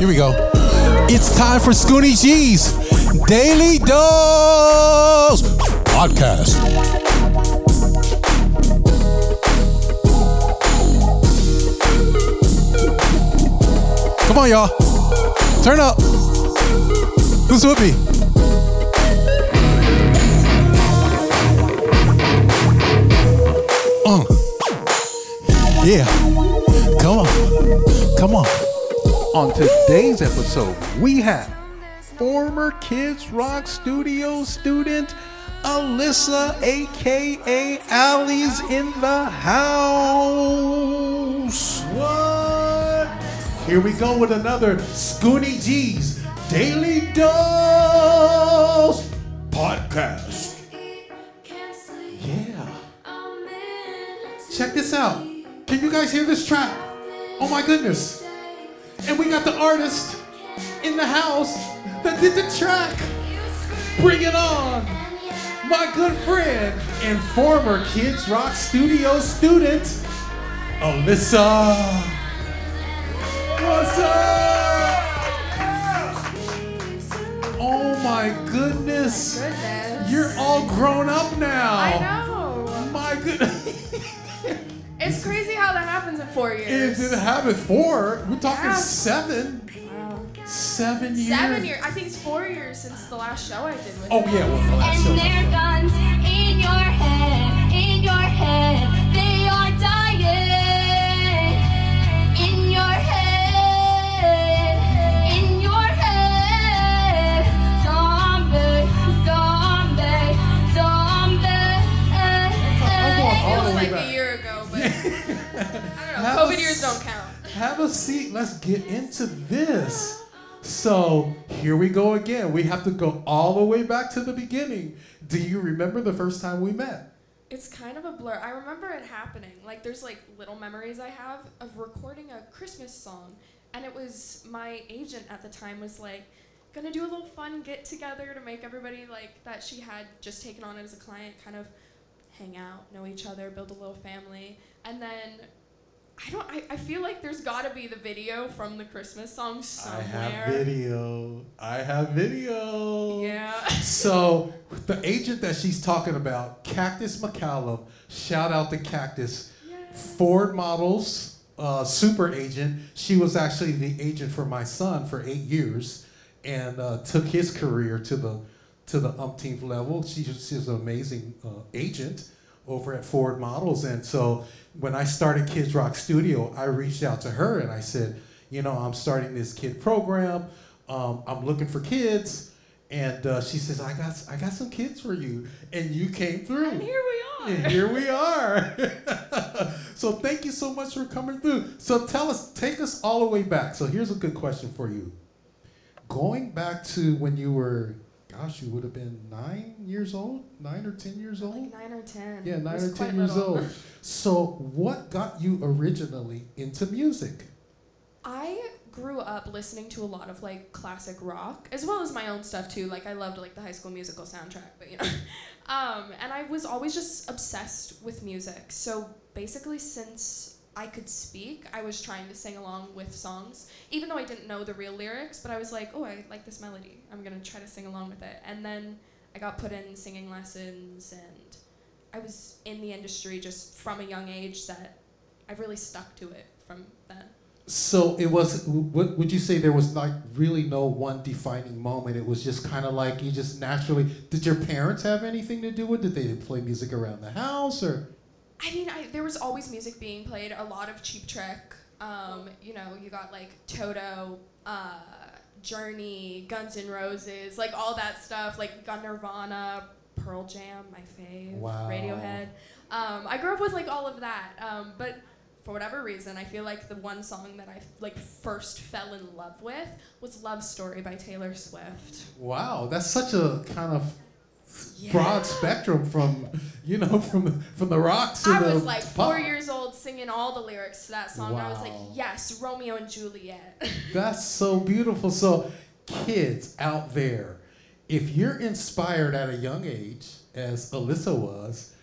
Here we go. It's time for Scoonie Gee's Daily Dose Podcast. Come on, y'all. Turn up. Who's with me? Uh. Yeah. Come on. Come on. On today's episode, we have former Kids Rock Studio student Alyssa, aka Allie's in the house. What? Here we go with another Scoonie Gee's Daily Dose podcast. Yeah. Check this out. Can you guys hear this track? Oh my goodness. And we got the artist in the house that did the track. Bring it on. My good friend and former Kids Rock Studio student, Alyssa. What's up? Oh my goodness. Goodness. You're all grown up now. I know. My goodness. It's crazy how that happens in four years. It years. didn't happen four. We're talking Yeah. seven. Wow. Seven years. Seven years. I think it's four years since the last show I did with Oh him. yeah, well, the last And show. Have a seat. Let's get into this. So here we go again. We have to go all the way back to the beginning. Do you remember the first time we met? It's kind of a blur. I remember it happening. Like there's like little memories I have of recording a Christmas song, and it was my agent at the time was like gonna do a little fun get together to make everybody like that she had just taken on as a client kind of hang out, know each other, build a little family, and then. I don't. I, I feel like there's got to be the video from the Christmas song somewhere. I have video. I have video. Yeah. So the agent that she's talking about, Cactus McCallum, shout out to Cactus. Yes. Ford Models uh, super agent. She was actually the agent for my son for eight years, and uh, took his career to the to the umpteenth level. She, she's an amazing uh, agent over at Ford Models, and so when I started Kids Rock Studio, I reached out to her and I said, you know, I'm starting this kid program. Um, I'm looking for kids. And uh, she says, I got, I got some kids for you. And you came through. And here we are. And here we are. so thank you so much for coming through. So tell us, take us all the way back. So here's a good question for you. Going back to when you were, gosh, you would have been nine years old, nine or ten years old. Like nine or ten. yeah, nine or ten years little. old. So what got you originally into music? I grew up listening to a lot of like classic rock, as well as my own stuff too. Like I loved like the High School Musical soundtrack, but you know, um, and I was always just obsessed with music. So basically, since I could speak, I was trying to sing along with songs, even though I didn't know the real lyrics. But I was like, oh, I like this melody. I'm gonna try to sing along with it. And then I got put in singing lessons, and I was in the industry just from a young age. That I've really stuck to it from then. So it was. Would you say? There was like really no one defining moment. It was just kind of like you just naturally. Did your parents have anything to do with? it? Did they play music around the house or? I mean, I, there was always music being played. A lot of Cheap Trick. Um, you know, you got like Toto, uh, Journey, Guns N' Roses, like all that stuff. Like you got Nirvana, Pearl Jam, my fave, Wow. Radiohead. Um, I grew up with like all of that. Um, but for whatever reason, I feel like the one song that I like first fell in love with was "Love Story" by Taylor Swift. Wow, that's such a kind of Yeah. broad spectrum from you know from from the rock to I was like to four years old singing all the lyrics to that song. and I was like, yes, Romeo and Juliet. That's so beautiful. So, kids out there, if you're inspired at a young age, as Alyssa was,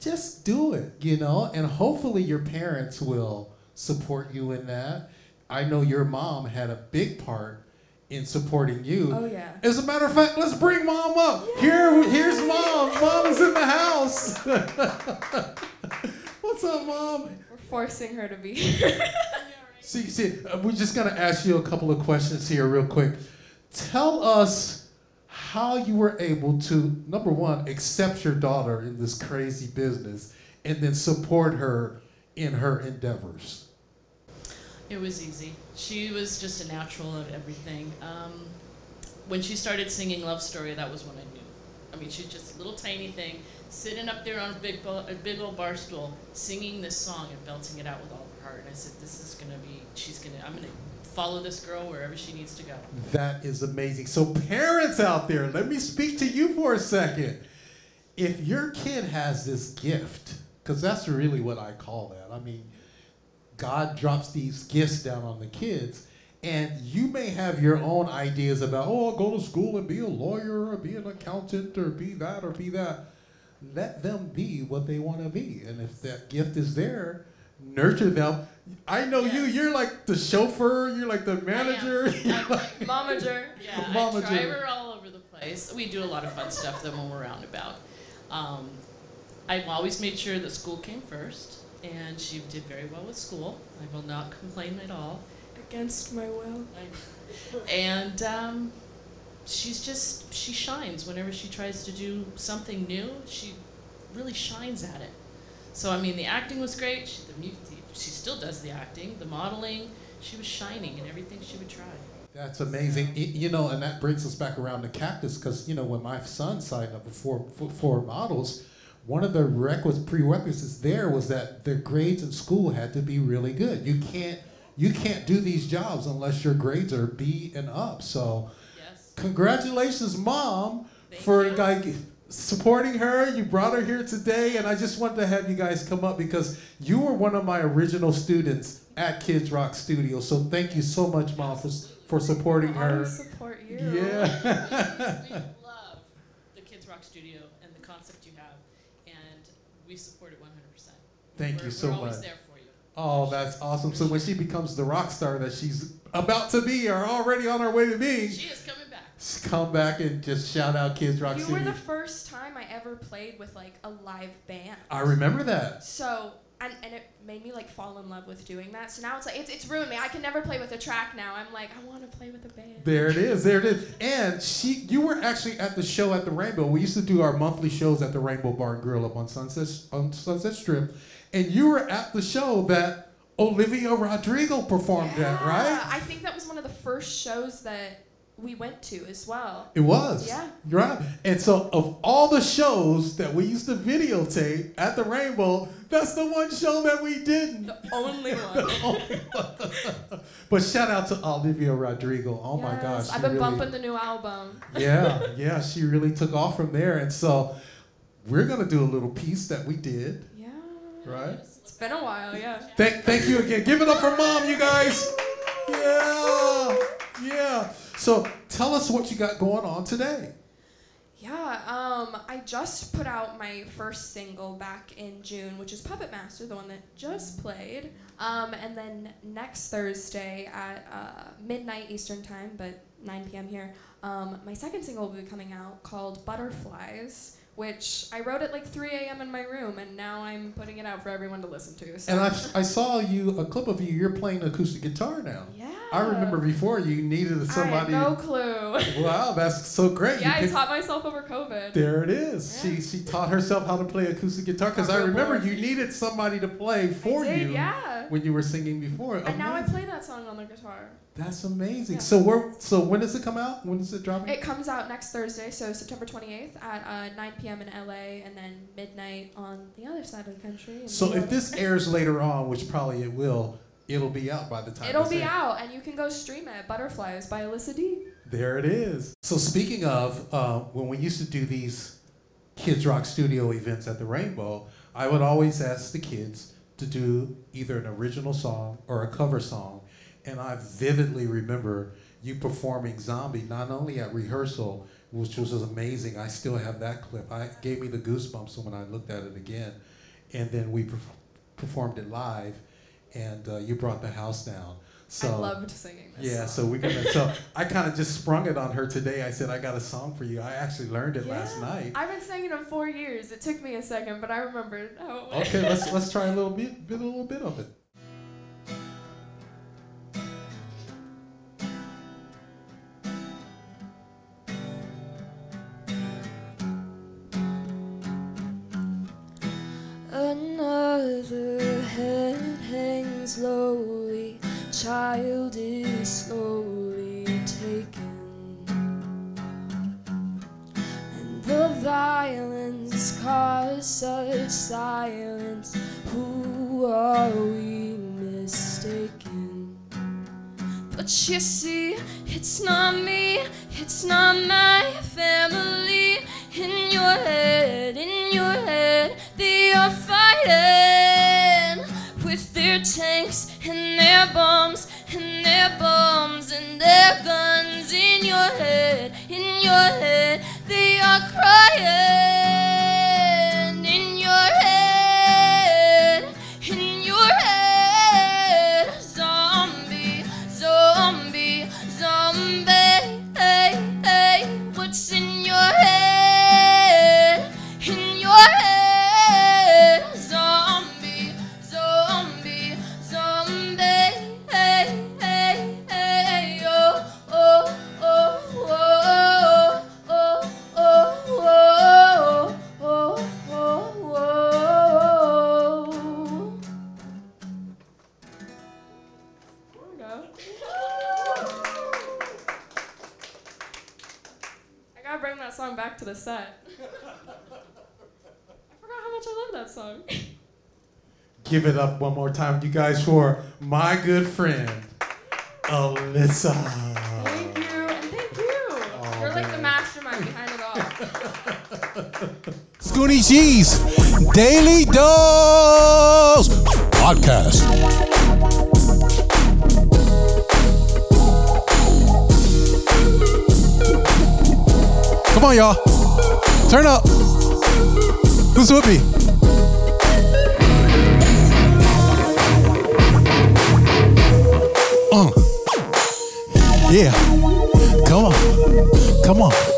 just do it, you know, and hopefully your parents will support you in that. I know your mom had a big part in supporting you. Oh yeah. As a matter of fact, let's bring mom up. Here, here's mom. Mom is in the house. What's up, mom? We're forcing her to be here. See, see, uh, we're just gonna ask you a couple of questions here, real quick. Tell us how you were able to, number one, accept your daughter in this crazy business, and then support her in her endeavors. It was easy. She was just a natural at everything. Um, when she started singing Love Story, that was when I knew. I mean, she's just a little tiny thing, sitting up there on a big, bo- a big old bar stool, singing this song and belting it out with all her heart. And I said, "This is gonna be. She's gonna. I'm gonna follow this girl wherever she needs to go." That is amazing. So, parents out there, let me speak to you for a second. If your kid has this gift, because that's really what I call that. I mean, God drops these gifts down on the kids, and you may have your own ideas about, oh, I'll go to school and be a lawyer or be an accountant or be that or be that. Let them be what they want to be. And if that gift is there, nurture them. I know you, Yes. you're like the chauffeur, you're like the manager. you're like- Momager. Yeah, I Mama drive Jane. her all over the place. We do a lot of fun stuff then when we're out and about. Um, I always made sure that school came first, and she did very well with school. I will not complain at all. Against my will. I- and um, she's just she shines whenever she tries to do something new. She really shines at it. So I mean, the acting was great. She, the, mu- the, she still does the acting, the modeling. She was shining in everything she would try. That's amazing. Y- You know, and that brings us back around to Cactus because, you know, when my son signed up for, for, for models, one of the requisites, prerequisites there was that their grades in school had to be really good. You can't you can't do these jobs unless your grades are B and up. So, Yes. congratulations, mom, Thank for you. like supporting her. You brought her here today, and I just wanted to have you guys come up because you were one of my original students at Kids Rock Studio. So thank you so much, mom, for for supporting I her. support you. Yeah. we love the Kids Rock Studio and the concept you have, and we support it 100%. Thank we're, you so we're always much. there for you. Oh, that's awesome. So when she becomes the rock star that she's about to be or already on her way to being, She is coming back. come back and just shout out Kids Rock You Studio. were the first time I ever played with like a live band. I remember that. So and, and it made me like fall in love with doing that. So now it's like it's, it's ruined me. I can never play with a track now. I'm like I want to play with a band. There it is. There it is. And she, you were actually at the show at the Rainbow. We used to do our monthly shows at the Rainbow Bar and Grill up on Sunset on Sunset Strip, and you were at the show that Olivia Rodrigo performed at, right? I think that was one of the first shows that we went to as well. It was. Yeah. You're right. And so, of all the shows that we used to videotape at the Rainbow, that's the one show that we didn't. The only one. but shout out to Olivia Rodrigo. Oh my gosh. I've been really- bumping the new album. yeah, yeah, she really took off from there. And so we're gonna do a little piece that we did, Yeah. right? It's been a while, yeah. Thank, thank you again. Give it up for mom, you guys. Yeah, yeah. So tell us what you got going on today. Yeah, um, I just put out my first single back in June, which is Puppet Master, the one that just played. Um, and then next Thursday at uh, midnight Eastern Time, but 9 p.m. here, um, my second single will be coming out called Butterflies, which I wrote at like 3 a.m. in my room, and now I'm putting it out for everyone to listen to. So. And I, I saw you a clip of you. You're playing acoustic guitar now. yeah. I remember before you needed somebody. No clue. Wow, that's so great. yeah, I taught myself over COVID. There it is. Yeah. She she taught herself how to play acoustic guitar because I remember bored. you needed somebody to play for did, you yeah. when you were singing before. And now I play that song on the guitar. That's amazing. Yeah. So where so when does it come out? When is it dropping? It comes out next Thursday, so September 28th at uh, 9 p.m. in LA, and then midnight on the other side of the country. so if this airs later on, which probably it will, it'll be out by the time It'll be airs. out, and you can go stream it. Butterflies by Alyssa D. There it is. So speaking of, uh, when we used to do these Kids Rock Studio events at the Rainbow, I would always ask the kids to do either an original song or a cover song. And I vividly remember you performing Zombie not only at rehearsal, which was amazing. I still have that clip. I it gave me the goosebumps when I looked at it again. And then we perf- performed it live, and uh, you brought the house down. So I loved singing this. yeah, song. so we're gonna. So I kind of just sprung it on her today. I said I got a song for you. I actually learned it last Yeah. night. I've been singing it for years. It took me a second, but I remembered how it went. Okay, let's let's try a little bit, bit a little bit of it. Another head hangs lowly, child is slowly taken. And the violence caused such silence. Who are we mistaken? But you see, it's not me, it's not my family. In your head, in your head, they are fighting their tanks and their bombs and their bombs and their guns. In your head, in your head, they are crying. The set. I forgot how much I love that song. Give it up one more time, you guys, for my good friend, Alyssa. Thank you, and thank you. You're like the mastermind behind it all. Scoonie Gee's Daily Dose Podcast. Come on, y'all. Turn up. Who's with me? Uh. Yeah. Come on. Come on.